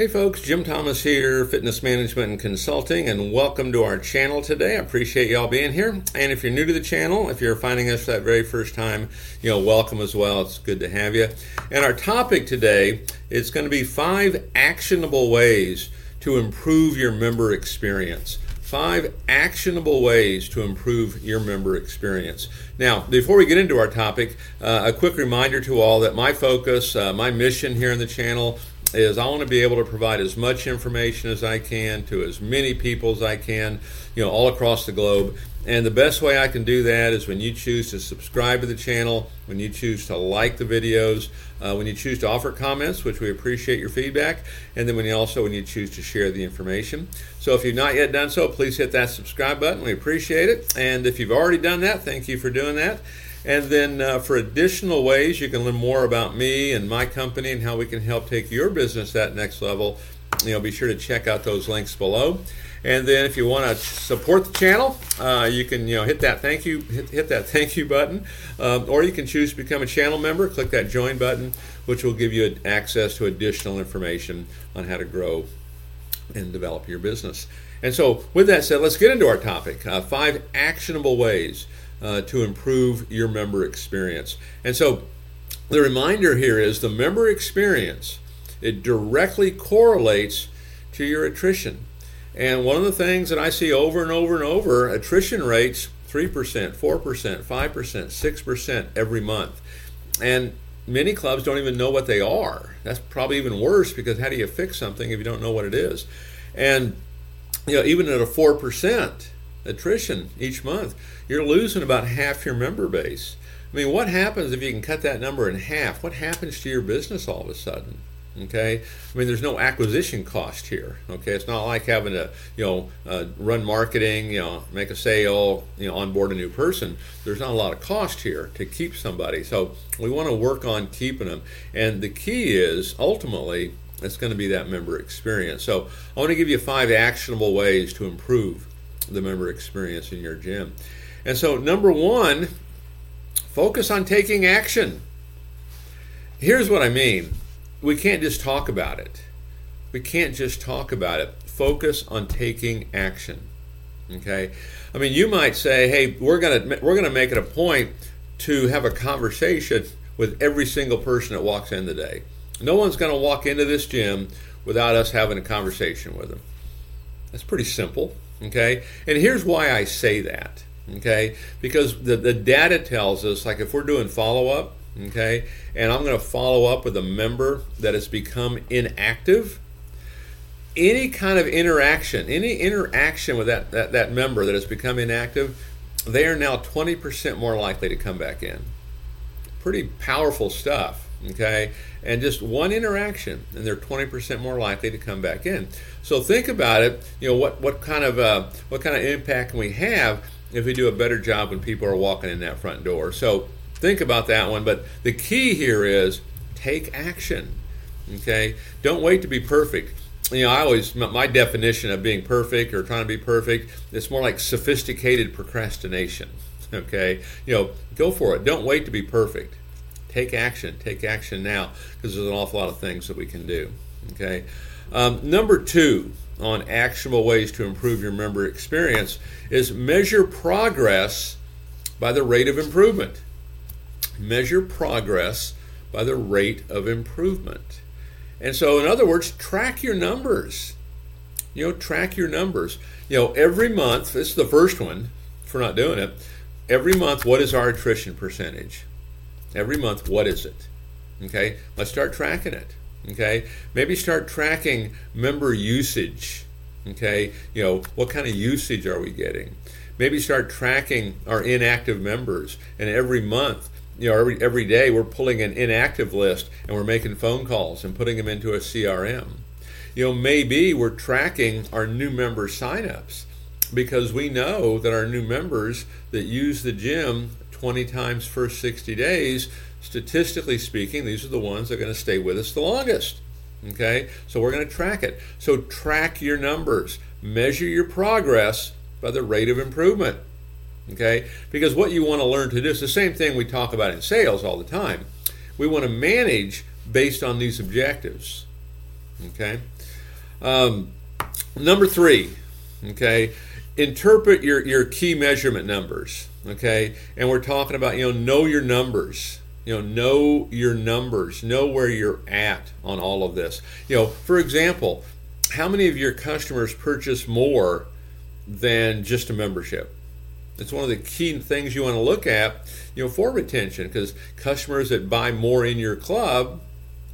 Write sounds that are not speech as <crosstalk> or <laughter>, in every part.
Hey folks, Jim Thomas here, Fitness Management and Consulting, and welcome to our channel today. I appreciate y'all being here. And if you're new to the channel, if you're finding us for that very first time, you know, welcome as well. It's good to have you. And our topic today is going to be five actionable ways to improve your member experience. Five actionable ways to improve your member experience. Now, before we get into our topic, uh, a quick reminder to all that my focus, uh, my mission here in the channel is I want to be able to provide as much information as I can to as many people as I can, you know, all across the globe. And the best way I can do that is when you choose to subscribe to the channel, when you choose to like the videos, uh, when you choose to offer comments, which we appreciate your feedback, and then when you also when you choose to share the information. So if you've not yet done so, please hit that subscribe button. We appreciate it. And if you've already done that, thank you for doing that. And then uh, for additional ways you can learn more about me and my company and how we can help take your business that next level, you know, be sure to check out those links below. And then if you want to support the channel, uh, you can you know hit that thank you hit, hit that <laughs> thank you button, um, or you can choose to become a channel member. Click that join button, which will give you access to additional information on how to grow and develop your business. And so, with that said, let's get into our topic: uh, five actionable ways uh, to improve your member experience. And so the reminder here is the member experience, it directly correlates to your attrition. And one of the things that I see over and over and over attrition rates 3%, 4%, 5%, 6% every month. And many clubs don't even know what they are. That's probably even worse because how do you fix something if you don't know what it is? And you know, even at a 4%, attrition each month, you're losing about half your member base. I mean, what happens if you can cut that number in half? What happens to your business all of a sudden? Okay, I mean, there's no acquisition cost here. Okay, it's not like having to, you know, uh, run marketing, you know, make a sale, you know, onboard a new person. There's not a lot of cost here to keep somebody. So we want to work on keeping them. And the key is ultimately it's going to be that member experience. So I want to give you five actionable ways to improve the member experience in your gym. And so, number one, focus on taking action. Here's what I mean we can't just talk about it. We can't just talk about it. Focus on taking action. Okay? I mean, you might say, "Hey, we're going to we're going to make it a point to have a conversation with every single person that walks in today. No one's going to walk into this gym without us having a conversation with them." That's pretty simple. Okay? And here's why I say that. Okay? Because the, the data tells us, like if we're doing follow up, okay, and I'm going to follow up with a member that has become inactive, any kind of interaction, any interaction with that, that, that member that has become inactive, they are now 20% more likely to come back in. Pretty powerful stuff okay? And just one interaction and they're 20% more likely to come back in. So think about it you know what what kind of uh, what kind of impact can we have if we do a better job when people are walking in that front door? So think about that one but the key here is take action okay? Don't wait to be perfect. You know i always my definition of being perfect or trying to be perfect it's more like sophisticated procrastination <laughs> okay? You know go for it. Don't wait to be perfect take action. Take action now because there's an awful lot of things that we can do. Okay. Um, number two on actionable ways to improve your member experience is measure progress by the rate of improvement. Measure progress by the rate of improvement. And so, in other words, track your numbers. You know, track your numbers. You know, every month, this is the first one for not doing it. Every month, what is our attrition percentage? Every month what is it? Okay let's start tracking it okay? Maybe start tracking member usage okay? You know what kind of usage are we getting? Maybe start tracking our inactive members and every month you know every, every day we're pulling an inactive list and we're making phone calls and putting them into a crm you know maybe we're tracking our new member signups because we know that our new members that use the gym 20 times first 60 days, statistically speaking, these are the ones that are going to stay with us the longest. Okay, so we're going to track it. So track your numbers, measure your progress by the rate of improvement. Okay, because what you want to learn to do is the same thing we talk about in sales all the time. We want to manage based on these objectives. Okay, Um, number three, okay, interpret your, your key measurement numbers, okay? And we're talking about, you know, know your numbers. You know, know your numbers, know where you're at on all of this. You know, for example, how many of your customers purchase more than just a membership? It's one of the key things you want to look at, you know, for retention because customers that buy more in your club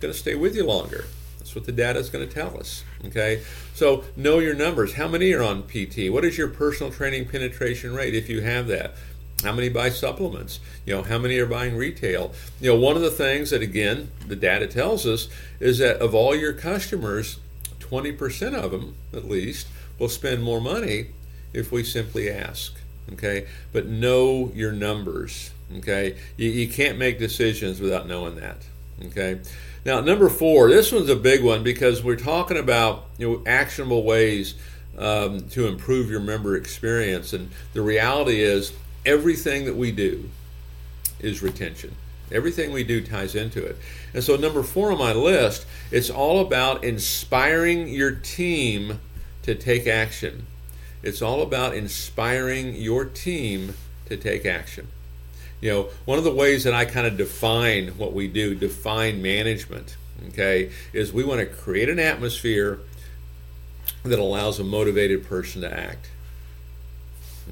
going to stay with you longer. That's what the data is going to tell us. Okay, so know your numbers. How many are on PT? What is your personal training penetration rate if you have that? How many buy supplements? You know, how many are buying retail? You know, one of the things that again the data tells us is that of all your customers, 20% of them at least will spend more money if we simply ask. Okay, but know your numbers. Okay, you, you can't make decisions without knowing that. Okay. Now, number four, this one's a big one because we're talking about you know, actionable ways um, to improve your member experience. And the reality is, everything that we do is retention. Everything we do ties into it. And so, number four on my list, it's all about inspiring your team to take action. It's all about inspiring your team to take action. You know, one of the ways that I kind of define what we do, define management, okay, is we want to create an atmosphere that allows a motivated person to act.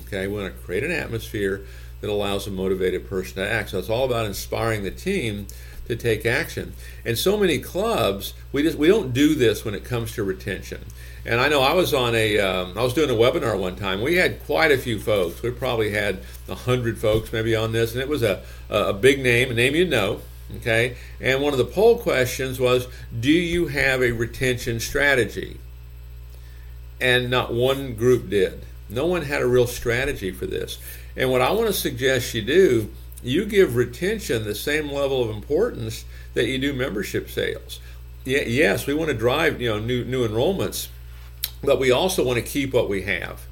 Okay, we want to create an atmosphere that allows a motivated person to act. So it's all about inspiring the team to take action. And so many clubs, we just we don't do this when it comes to retention. And I know I was on a, um, I was doing a webinar one time. We had quite a few folks. We probably had a hundred folks maybe on this, and it was a a big name, a name you know. Okay, and one of the poll questions was, "Do you have a retention strategy?" And not one group did. No one had a real strategy for this. And what I want to suggest you do, you give retention the same level of importance that you do membership sales. Yes, we want to drive you know new new enrollments, but we also want to keep what we have.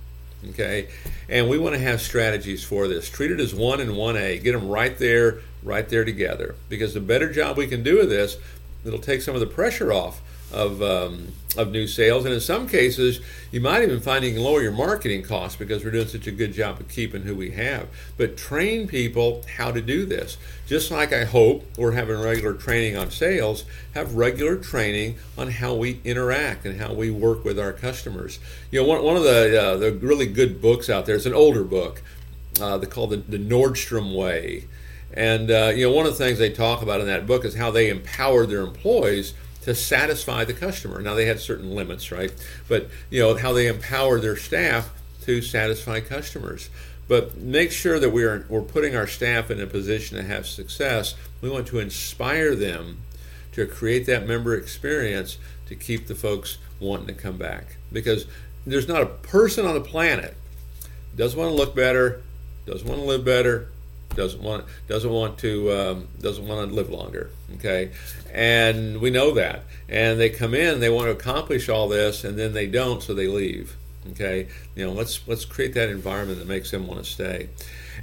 Okay, and we want to have strategies for this. Treat it as one and one A. Get them right there, right there together. Because the better job we can do with this, it'll take some of the pressure off of um, of new sales, and in some cases, you might even find you can lower your marketing costs because we're doing such a good job of keeping who we have. But train people how to do this. Just like I hope we're having regular training on sales, have regular training on how we interact and how we work with our customers. You know, one, one of the uh, the really good books out there. It's an older book. Uh, they call the, the Nordstrom Way. And uh, you know, one of the things they talk about in that book is how they empower their employees to satisfy the customer. Now they had certain limits, right? But you know how they empower their staff to satisfy customers. But make sure that we're we're putting our staff in a position to have success. We want to inspire them to create that member experience to keep the folks wanting to come back. Because there's not a person on the planet doesn't want to look better, doesn't want to live better, doesn't want doesn't want to um, doesn't want to live longer. Okay, and we know that. And they come in, they want to accomplish all this, and then they don't, so they leave. Okay, you know, let's let's create that environment that makes them want to stay.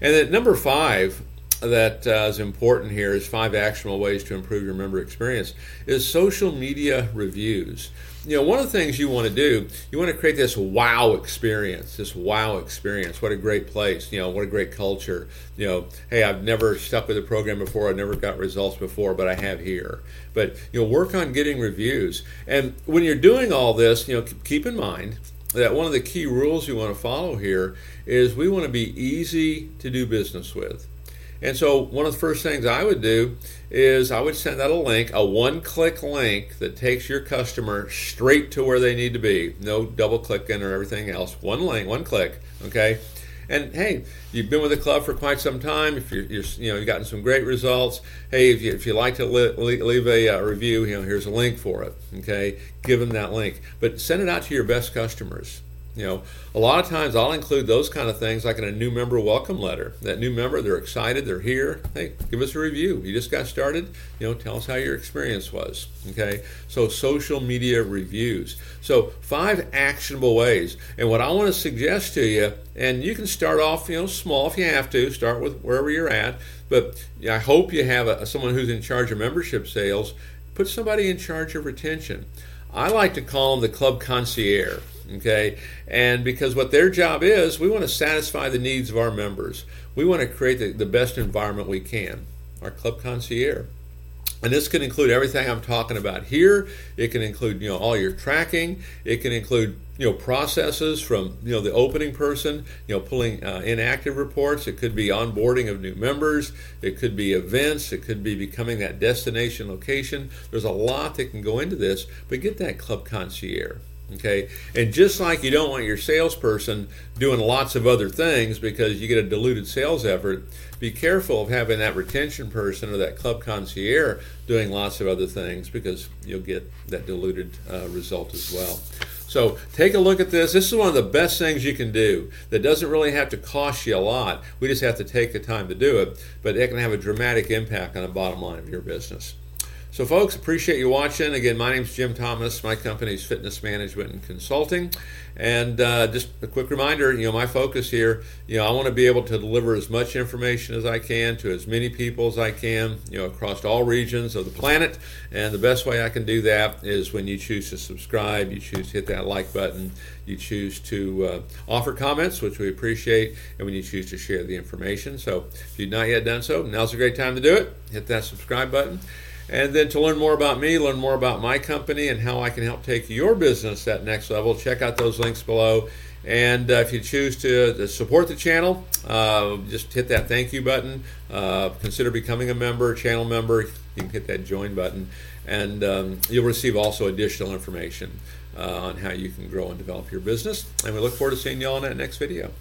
And then number five that uh, is important here is five actionable ways to improve your member experience is social media reviews you know, one of the things you want to do, you want to create this wow experience, this wow experience. What a great place, you know, what a great culture. You know, hey, I've never stuck with a program before, I've never got results before, but I have here. But, you know, work on getting reviews. And when you're doing all this, you know, keep in mind that one of the key rules you want to follow here is we want to be easy to do business with. And so, one of the first things I would do is I would send out a link, a one click link that takes your customer straight to where they need to be. No double clicking or everything else. One link, one click, okay? And hey, you've been with the club for quite some time. If you're, you're you know, you've gotten some great results. Hey, if you if you like to li- leave a uh, review, you know, here's a link for it. Okay, give them that link, but send it out to your best customers. You know, a lot of times I'll include those kind of things like in a new member welcome letter. That new member, they're excited, they're here. Hey, give us a review. You just got started. You know, tell us how your experience was. Okay, so social media reviews. So five actionable ways. And what I want to suggest to you, and you can start off, you know, small if you have to. Start with wherever you're at. But I hope you have a, someone who's in charge of membership sales. Put somebody in charge of retention. I like to call them the club concierge. Okay, and because what their job is, we want to satisfy the needs of our members. We want to create the, the best environment we can. Our club concierge. And this can include everything I'm talking about here. It can include, you know, all your tracking. It can include, you know, processes from, you know, the opening person, you know, pulling uh, inactive reports. It could be onboarding of new members. It could be events. It could be becoming that destination location. There's a lot that can go into this, but get that club concierge. Okay, and just like you don't want your salesperson doing lots of other things because you get a diluted sales effort, be careful of having that retention person or that club concierge doing lots of other things because you'll get that diluted uh, result as well. So take a look at this. This is one of the best things you can do that doesn't really have to cost you a lot. We just have to take the time to do it, but it can have a dramatic impact on the bottom line of your business. So, folks, appreciate you watching. Again, my name is Jim Thomas. My company is Fitness Management and Consulting. And uh, just a quick reminder, you know, my focus here, you know, I want to be able to deliver as much information as I can to as many people as I can, you know, across all regions of the planet. And the best way I can do that is when you choose to subscribe, you choose to hit that like button, you choose to uh, offer comments, which we appreciate, and when you choose to share the information. So, if you've not yet done so, now's a great time to do it. Hit that subscribe button. And then to learn more about me, learn more about my company, and how I can help take your business that next level, check out those links below. And uh, if you choose to, to support the channel, uh, just hit that thank you button. Uh, consider becoming a member, channel member. You can hit that join button, and um, you'll receive also additional information uh, on how you can grow and develop your business. And we look forward to seeing you all in that next video.